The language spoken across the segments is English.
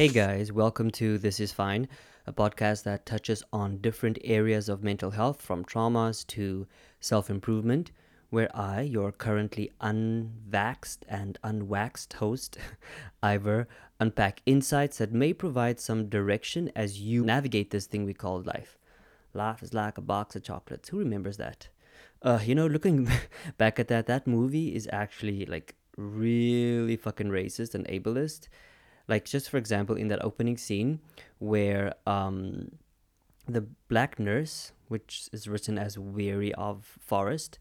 Hey guys, welcome to This Is Fine, a podcast that touches on different areas of mental health from traumas to self improvement, where I, your currently unvaxxed and unwaxed host, Ivor, unpack insights that may provide some direction as you navigate this thing we call life. Life is like a box of chocolates. Who remembers that? Uh, you know, looking back at that, that movie is actually like really fucking racist and ableist like just for example, in that opening scene where um, the black nurse, which is written as weary of Forrest,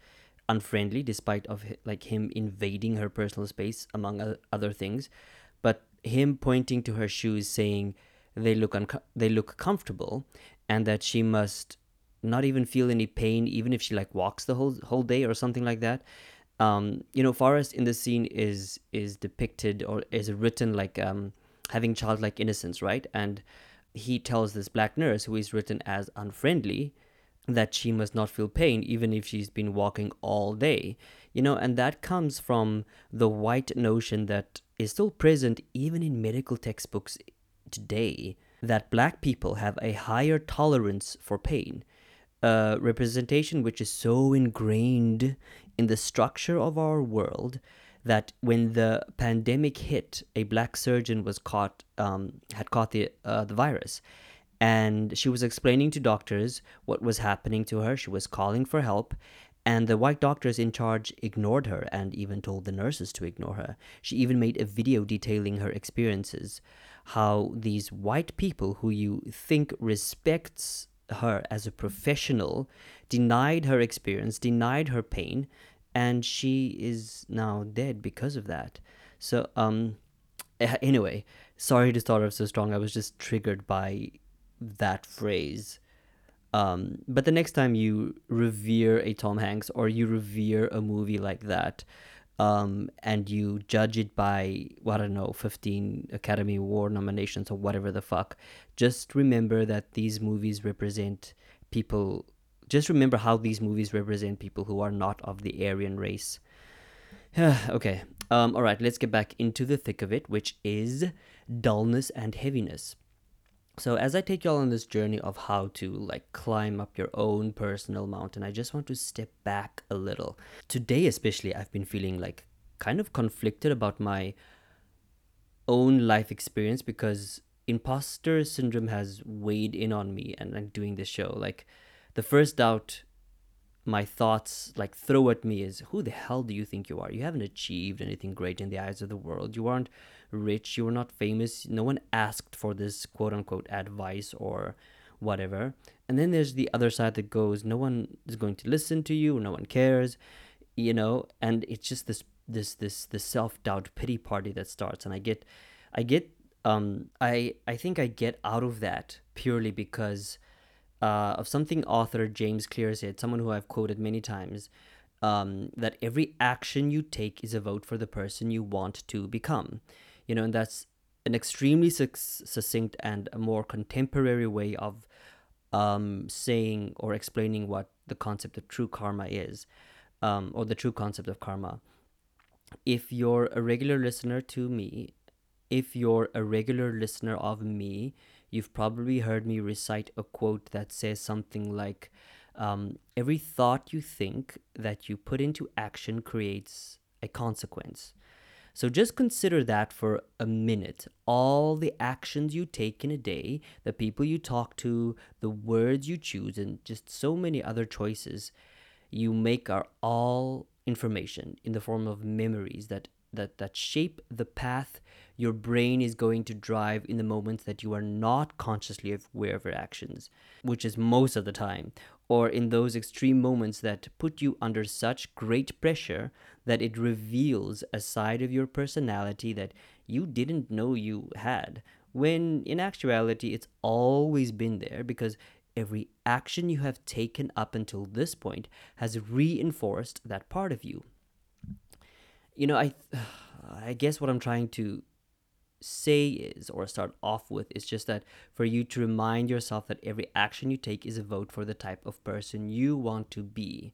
unfriendly despite of like him invading her personal space among other things, but him pointing to her shoes saying they look unco- they look comfortable and that she must not even feel any pain even if she like walks the whole whole day or something like that um, you know forrest in the scene is is depicted or is written like um, having childlike innocence, right? And he tells this black nurse, who is written as unfriendly, that she must not feel pain even if she's been walking all day. You know, and that comes from the white notion that is still present even in medical textbooks today that black people have a higher tolerance for pain. A representation which is so ingrained in the structure of our world that when the pandemic hit, a black surgeon was caught um, had caught the uh, the virus, and she was explaining to doctors what was happening to her. She was calling for help, and the white doctors in charge ignored her and even told the nurses to ignore her. She even made a video detailing her experiences, how these white people who you think respects her as a professional denied her experience, denied her pain, and she is now dead because of that. So um anyway, sorry to start off so strong. I was just triggered by that phrase. Um, but the next time you revere a Tom Hanks or you revere a movie like that, um, and you judge it by what I don't know, fifteen Academy Award nominations or whatever the fuck, just remember that these movies represent people just remember how these movies represent people who are not of the Aryan race. okay, um, all right, let's get back into the thick of it, which is dullness and heaviness. So, as I take y'all on this journey of how to like climb up your own personal mountain, I just want to step back a little. Today, especially, I've been feeling like kind of conflicted about my own life experience because imposter syndrome has weighed in on me and like doing this show. Like, the first doubt my thoughts like throw at me is who the hell do you think you are? You haven't achieved anything great in the eyes of the world. You aren't rich. You are not famous. No one asked for this quote unquote advice or whatever. And then there's the other side that goes no one is going to listen to you. No one cares you know? And it's just this this this this self-doubt pity party that starts. And i get i get um i i think i get out of that purely because uh, of something author James Clear said, someone who I've quoted many times, um, that every action you take is a vote for the person you want to become. You know, and that's an extremely succinct and a more contemporary way of um, saying or explaining what the concept of true karma is, um, or the true concept of karma. If you're a regular listener to me, if you're a regular listener of me, you've probably heard me recite a quote that says something like, um, Every thought you think that you put into action creates a consequence. So just consider that for a minute. All the actions you take in a day, the people you talk to, the words you choose, and just so many other choices you make are all information in the form of memories that that that shape the path your brain is going to drive in the moments that you are not consciously aware of your actions which is most of the time or in those extreme moments that put you under such great pressure that it reveals a side of your personality that you didn't know you had when in actuality it's always been there because every action you have taken up until this point has reinforced that part of you you know, I I guess what I'm trying to say is or start off with is just that for you to remind yourself that every action you take is a vote for the type of person you want to be.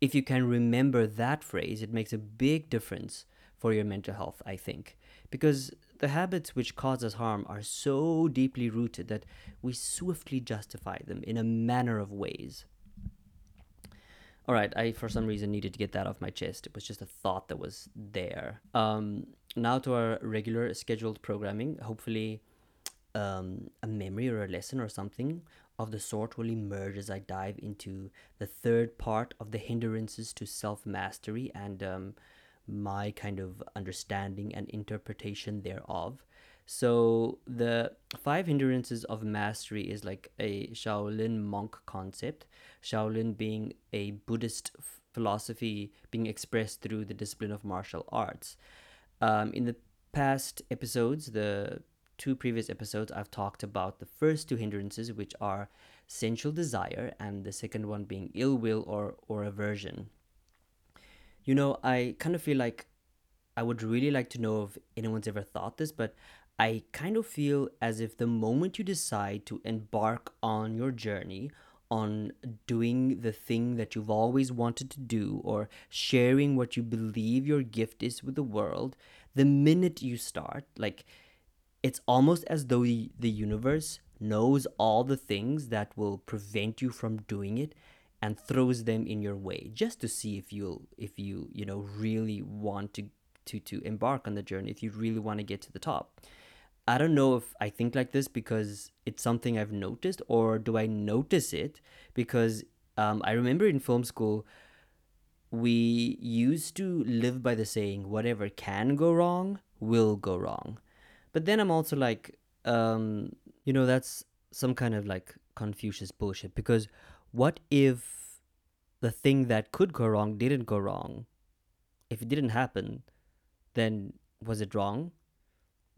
If you can remember that phrase, it makes a big difference for your mental health, I think. Because the habits which cause us harm are so deeply rooted that we swiftly justify them in a manner of ways. All right, I for some reason needed to get that off my chest. It was just a thought that was there. Um, now to our regular scheduled programming. Hopefully, um, a memory or a lesson or something of the sort will emerge as I dive into the third part of the hindrances to self mastery and um, my kind of understanding and interpretation thereof. So, the five hindrances of mastery is like a Shaolin monk concept, Shaolin being a Buddhist philosophy being expressed through the discipline of martial arts. Um, in the past episodes, the two previous episodes, I've talked about the first two hindrances, which are sensual desire, and the second one being ill will or, or aversion. You know, I kind of feel like I would really like to know if anyone's ever thought this, but I kind of feel as if the moment you decide to embark on your journey, on doing the thing that you've always wanted to do, or sharing what you believe your gift is with the world, the minute you start, like it's almost as though the universe knows all the things that will prevent you from doing it and throws them in your way just to see if you'll if you you know really want to to to embark on the journey if you really want to get to the top i don't know if i think like this because it's something i've noticed or do i notice it because um, i remember in film school we used to live by the saying whatever can go wrong will go wrong but then I'm also like, um, you know, that's some kind of like Confucius bullshit because what if the thing that could go wrong didn't go wrong? If it didn't happen, then was it wrong?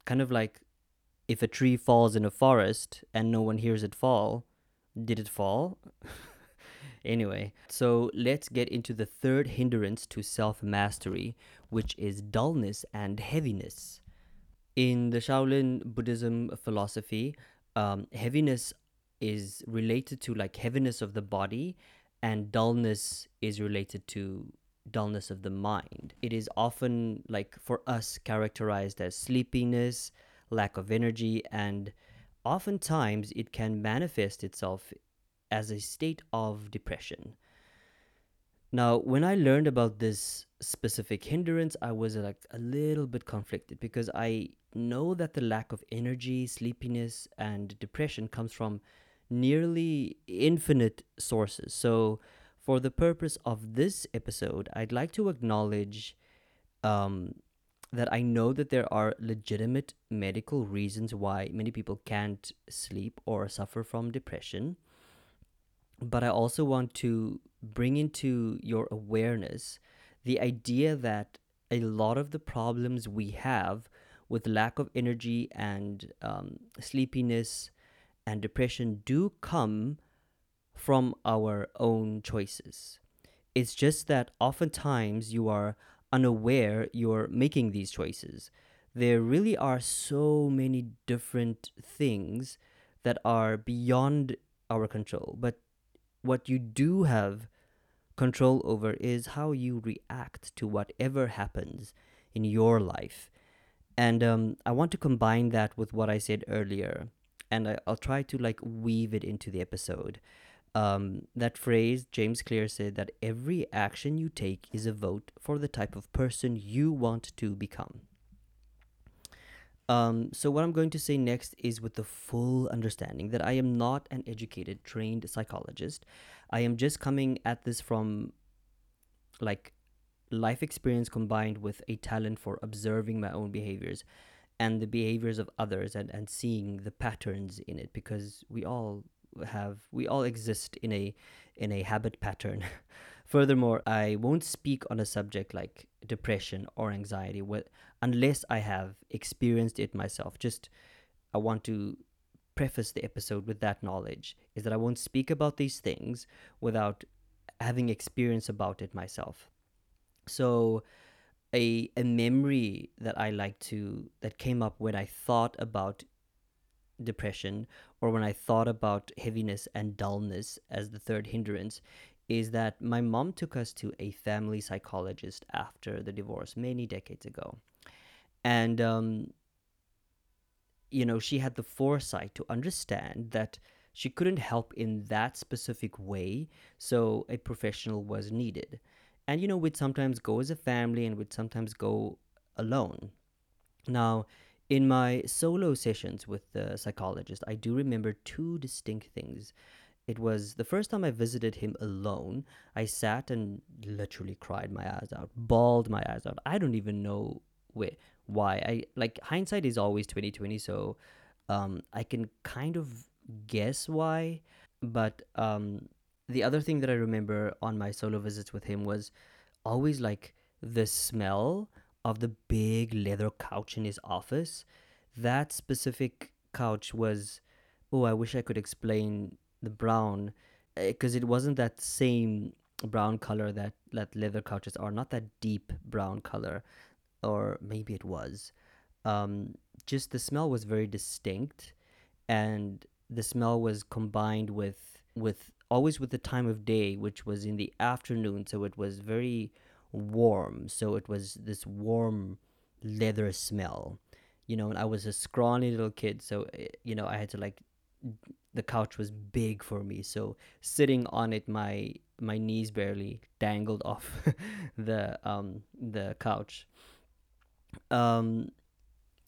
Kind of like if a tree falls in a forest and no one hears it fall, did it fall? anyway, so let's get into the third hindrance to self mastery, which is dullness and heaviness in the Shaolin Buddhism philosophy, um, heaviness is related to like heaviness of the body, and dullness is related to dullness of the mind. It is often like for us characterized as sleepiness, lack of energy, and oftentimes it can manifest itself as a state of depression. Now, when I learned about this specific hindrance, I was like a little bit conflicted because I know that the lack of energy, sleepiness, and depression comes from nearly infinite sources. So, for the purpose of this episode, I'd like to acknowledge um, that I know that there are legitimate medical reasons why many people can't sleep or suffer from depression. But I also want to bring into your awareness the idea that a lot of the problems we have with lack of energy and um, sleepiness and depression do come from our own choices. It's just that oftentimes you are unaware you're making these choices. There really are so many different things that are beyond our control. But what you do have control over is how you react to whatever happens in your life. And um, I want to combine that with what I said earlier, and I, will try to like weave it into the episode. Um, that phrase, James Clear said that every action you take is a vote for the type of person you want to become. Um, so, what I'm going to say next is with the full understanding that I am not an educated, trained psychologist. I am just coming at this from like life experience combined with a talent for observing my own behaviors and the behaviors of others and, and seeing the patterns in it because we all have we all exist in a in a habit pattern. Furthermore i won't speak on a subject like depression or anxiety unless i have experienced it myself. Just i want to preface the episode with that knowledge is that i won't speak about these things without having experience about it myself. So a a memory that I like to that came up when I thought about depression or when I thought about heaviness and dullness as the third hindrance is that my mom took us to a family psychologist after the divorce many decades ago. And um, you know, she had the foresight to understand that she couldn't help in that specific way, so a professional was needed. And, you know, we'd sometimes go as a family and we'd sometimes go alone. Now, in my solo sessions with the psychologist, I do remember two distinct things. It was the first time I visited him alone. I sat and literally cried my eyes out, bawled my eyes out. I don't even know where, why. I like hindsight is always twenty twenty, so um, I can kind of guess why. But um, the other thing that I remember on my solo visits with him was always like the smell of the big leather couch in his office. That specific couch was, oh, I wish I could explain the brown, because it wasn't that same brown color that, that leather couches are, not that deep brown color, or maybe it was. Um, just the smell was very distinct, and the smell was combined with with always with the time of day, which was in the afternoon, so it was very warm. So it was this warm leather smell, you know. And I was a scrawny little kid, so eh, you know I had to like the couch was big for me. So sitting on it, my my knees barely dangled off the um the couch. Um,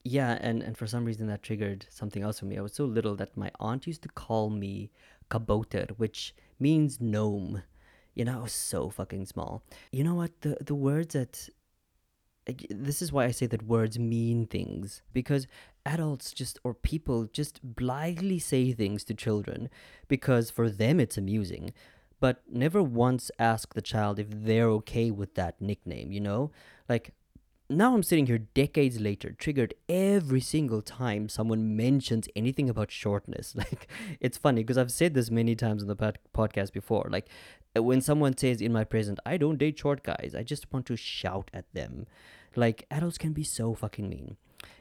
yeah, and and for some reason that triggered something else for me. I was so little that my aunt used to call me kabouter, which means gnome. You know, I was so fucking small. You know what? The the words that this is why I say that words mean things because adults just or people just blithely say things to children because for them it's amusing, but never once ask the child if they're okay with that nickname, you know? Like now I'm sitting here decades later, triggered every single time someone mentions anything about shortness. Like, it's funny because I've said this many times in the pod- podcast before. Like, uh, when someone says in my present, I don't date short guys, I just want to shout at them. Like, adults can be so fucking mean.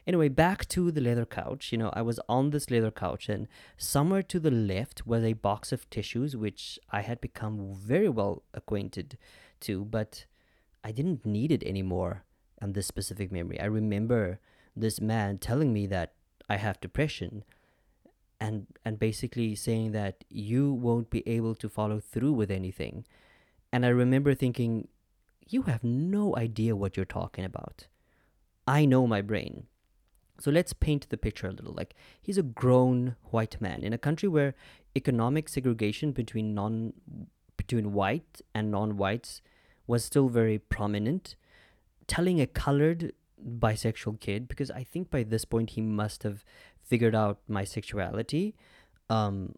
Anyway, back to the leather couch. You know, I was on this leather couch, and somewhere to the left was a box of tissues, which I had become very well acquainted to, but I didn't need it anymore this specific memory. I remember this man telling me that I have depression and and basically saying that you won't be able to follow through with anything. And I remember thinking you have no idea what you're talking about. I know my brain. So let's paint the picture a little. Like he's a grown white man in a country where economic segregation between non between white and non-whites was still very prominent telling a colored bisexual kid because I think by this point he must have figured out my sexuality. Um,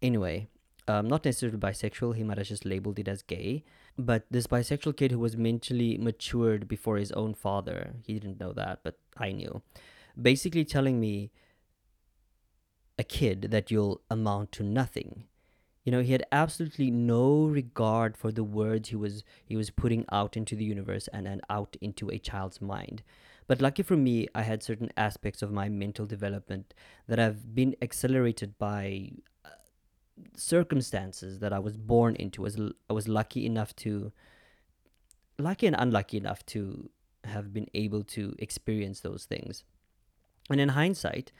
anyway, um, not necessarily bisexual, he might have just labeled it as gay. But this bisexual kid who was mentally matured before his own father, he didn't know that, but I knew. Basically telling me, a kid, that you'll amount to nothing. You know, he had absolutely no regard for the words he was he was putting out into the universe and, and out into a child's mind. But lucky for me, I had certain aspects of my mental development that have been accelerated by uh, circumstances that I was born into. Was, I was lucky enough to, lucky and unlucky enough to have been able to experience those things. And in hindsight,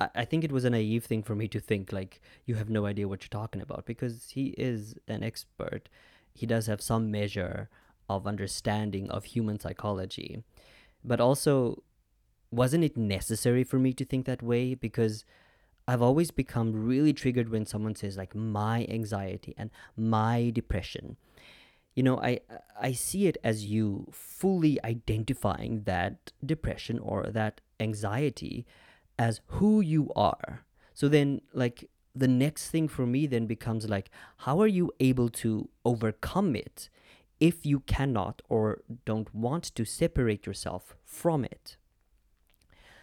I think it was a naive thing for me to think like you have no idea what you're talking about because he is an expert. He does have some measure of understanding of human psychology. But also wasn't it necessary for me to think that way because I've always become really triggered when someone says like my anxiety and my depression. You know, I I see it as you fully identifying that depression or that anxiety as who you are. So then, like, the next thing for me then becomes like, how are you able to overcome it if you cannot or don't want to separate yourself from it?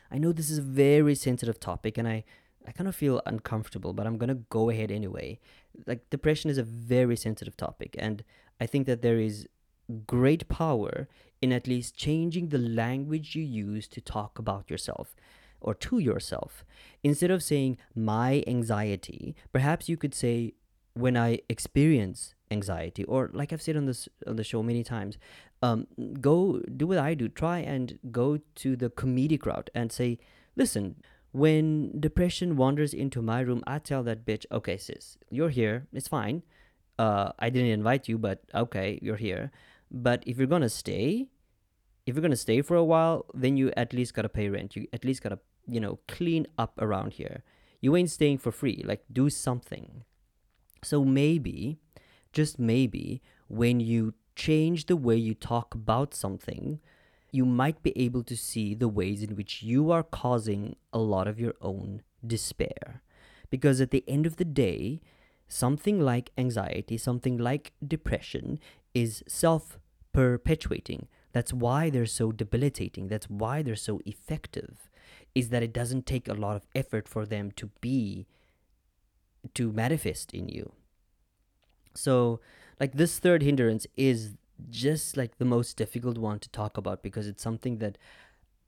I know this is a very sensitive topic and I, I kind of feel uncomfortable, but I'm going to go ahead anyway. Like, depression is a very sensitive topic, and I think that there is great power in at least changing the language you use to talk about yourself or to yourself. Instead of saying my anxiety, perhaps you could say when I experience anxiety, or like I've said on this on the show many times, um, go do what I do. Try and go to the comedic route and say, listen, When depression wanders into my room, I tell that bitch, okay, sis, you're here. It's fine. Uh, I didn't invite you, but okay, you're here. But if you're gonna stay, if you're gonna stay for a while, then you at least gotta pay rent. You at least gotta, you know, clean up around here. You ain't staying for free. Like, do something. So maybe, just maybe, when you change the way you talk about something, you might be able to see the ways in which you are causing a lot of your own despair. Because at the end of the day, something like anxiety, something like depression is self perpetuating. That's why they're so debilitating. That's why they're so effective, is that it doesn't take a lot of effort for them to be, to manifest in you. So, like, this third hindrance is just like the most difficult one to talk about because it's something that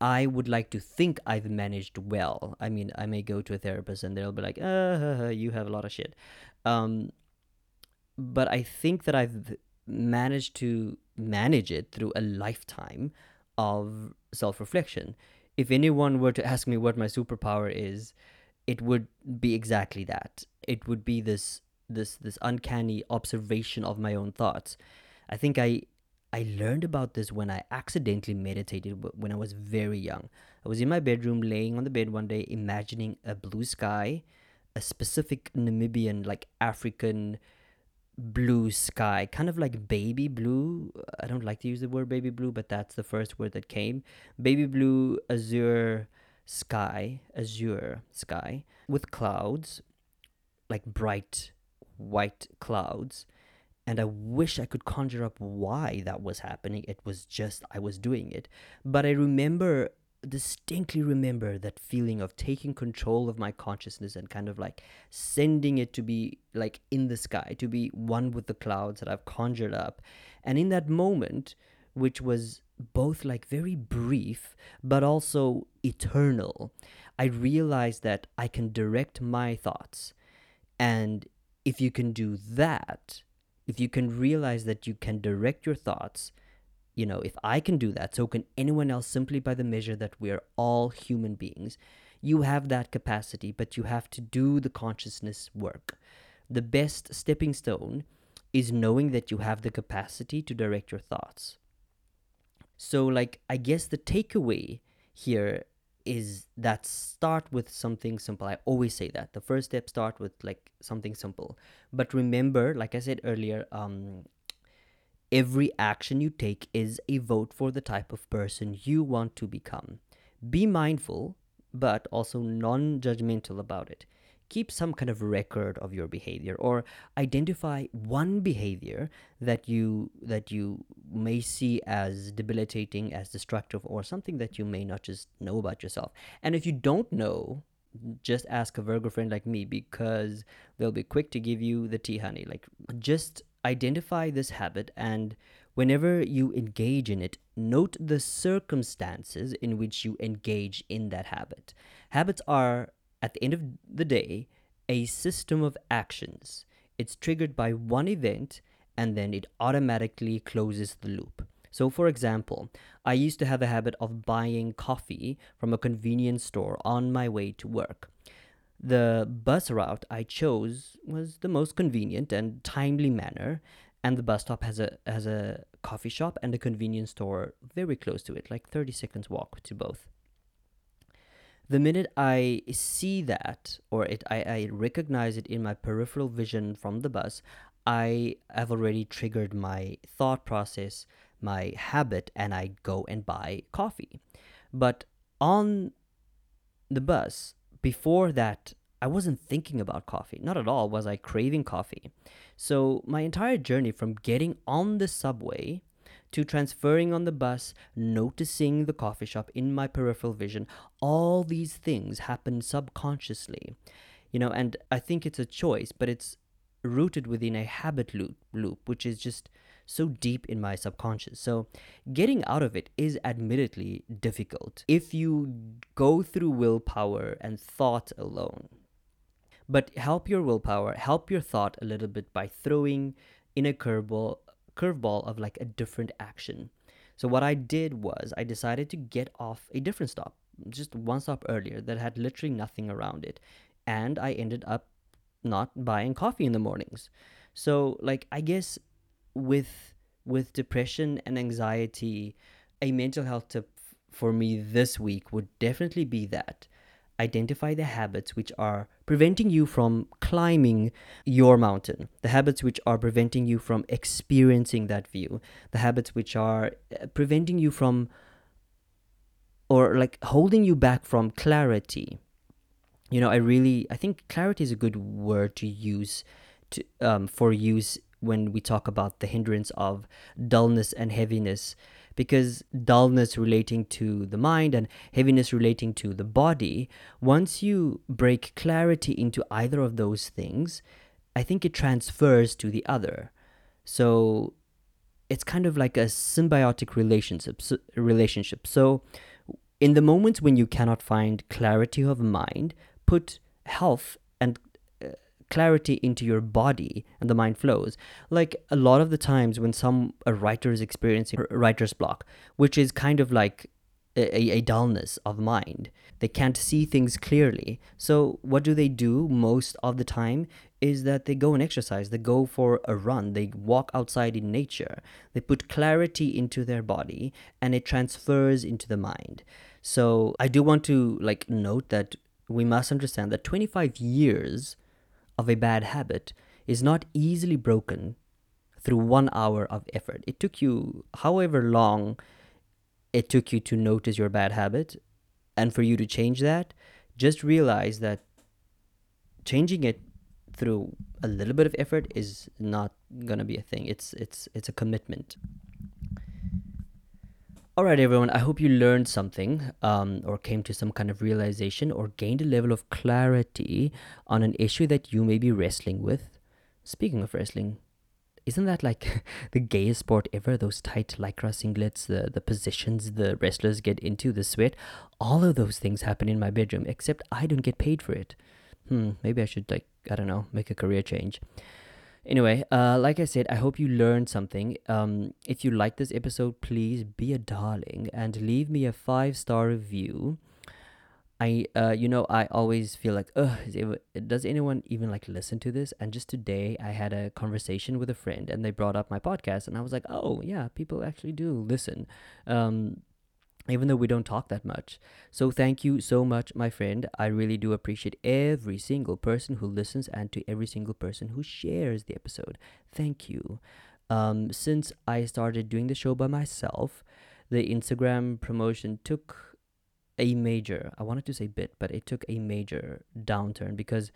I would like to think I've managed well. I mean, I may go to a therapist and they'll be like, uh, you have a lot of shit. Um, but I think that I've managed to manage it through a lifetime of self reflection. If anyone were to ask me what my superpower is, it would be exactly that. It would be this this this uncanny observation of my own thoughts. I think I I learned about this when I accidentally meditated when I was very young. I was in my bedroom laying on the bed one day imagining a blue sky, a specific Namibian like African blue sky, kind of like baby blue. I don't like to use the word baby blue, but that's the first word that came. Baby blue, azure sky, azure sky with clouds, like bright white clouds. And I wish I could conjure up why that was happening. It was just I was doing it. But I remember distinctly remember that feeling of taking control of my consciousness and kind of like sending it to be like in the sky, to be one with the clouds that I've conjured up. And in that moment, which was both like very brief but also eternal, I realized that I can direct my thoughts. And if you can do that, if you can realize that you can direct your thoughts, you know, if I can do that, so can anyone else simply by the measure that we are all human beings. You have that capacity, but you have to do the consciousness work. The best stepping stone is knowing that you have the capacity to direct your thoughts. So, like, I guess the takeaway here is that start with something simple. I always say that. The first step start with like something simple. But remember, like I said earlier, um, Every action you take is a vote for the type of person you want to become. Be mindful, but also non judgmental about it. Keep some kind of record of your behavior or identify one behavior that you that you may see as debilitating as destructive or something that you may not just know about yourself and if you don't know just ask a Virgo friend like me because they'll be quick to give you the tea, honey. Like, just identify this habit and whenever you engage in it, note the circumstances in which you engage in that habit. Habits are, at the end of the day, a system of actions. It's triggered by one event and then it automatically closes the loop. So, for example, I used to have a habit of buying coffee from a convenience store on my way to work. The bus route I chose was the most convenient and timely manner, and the bus stop has a has a coffee shop and a convenience store very close to it, like 30 seconds walk to both. The minute I see that, or it, I, I recognize it in my peripheral vision from the bus, I have already triggered my thought process, my habit, and I go and buy coffee. But on the bus, before that, I wasn't thinking about coffee. Not at all was I craving coffee. So my entire journey from getting on the subway to transferring on the bus, noticing the coffee shop in my peripheral vision, all these things happen subconsciously. You know, and I think it's a choice, but it's rooted within a habit loop, loop which is just so deep in my subconscious. So, getting out of it is admittedly difficult if you go through willpower and thought alone. But help your willpower, help your thought a little bit by throwing in a curveball, curveball of like a different action. So what I did was I decided to get off a different stop just one stop earlier that had literally nothing around it. And I ended up not buying coffee in the mornings. So like I guess with with depression and anxiety, a mental health tip for me this week would definitely be that identify the habits which are preventing you from climbing your mountain, the habits which are preventing you from experiencing that view, the habits which are uh, preventing you from or like holding you back from clarity. You know, I really I think clarity is a good word to use to um, for use when we talk about the hindrance of dullness and heaviness because dullness relating to the mind and heaviness relating to the body, once you break clarity into either of those things, I think it transfers to the other. So it's kind of like a symbiotic relationship. Relationship. So in the moments when you cannot find clarity of mind, put health clarity into your body and the mind flows. Like a lot of the times when some a writer is experiencing writer's block, which is kind of like a, a, dullness of mind. They can't see things clearly. So, what do they do most of the time is that they go and exercise. They go for a run. They walk outside in nature. They put clarity into their body and it transfers into the mind. So, I do want to like note that we must understand that 25 years of a bad habit is not easily broken through one hour of effort. It took you however long it took you to notice your bad habit and for you to change that. Just realize that changing it through a little bit of effort is not gonna be a thing. It's it's it's a commitment. All right, everyone. I hope you learned something um, or came to some kind of realization or gained a level of clarity on an issue that you may be wrestling with. Speaking of wrestling, isn't that like the gayest sport ever? Those tight lycra singlets, the, the positions the wrestlers get into, the sweat. All of those things happen in my bedroom, except I don't get paid for it. Hmm, maybe I should, like, I don't know, make a career change. Anyway, uh, like I said, I hope you learned something. Um, if you like this episode, please be a darling and leave me a five star review. I, uh, you know, I always feel like, ugh, does anyone even like listen to this? And just today, I had a conversation with a friend, and they brought up my podcast, and I was like, oh yeah, people actually do listen. Um, even though we don't talk that much. So thank you so much, my friend. I really do appreciate every single person who listens and to every single person who shares the episode. Thank you. Um, since I started doing the show by myself, the Instagram promotion took a major, I wanted to say bit, but it took a major downturn because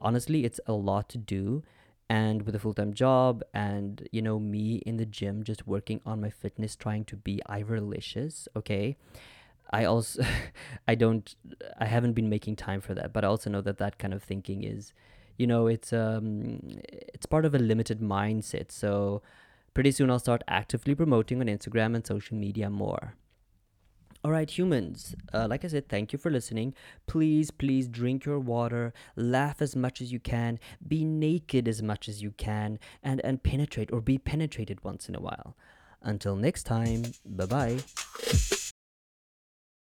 honestly, it's a lot to do and with a full-time job and you know me in the gym just working on my fitness trying to be iverlicious okay? I also i don't i haven't been making time for that but i also know that that kind of thinking is you know it's um it's part of a limited mindset. So pretty soon i'll start actively promoting on instagram and social media more all right, humans, uh, like I said, thank you for listening. Please, please drink your water, laugh as much as you can, be naked as much as you can, and, and penetrate or be penetrated once in a while. Until next time, bye bye.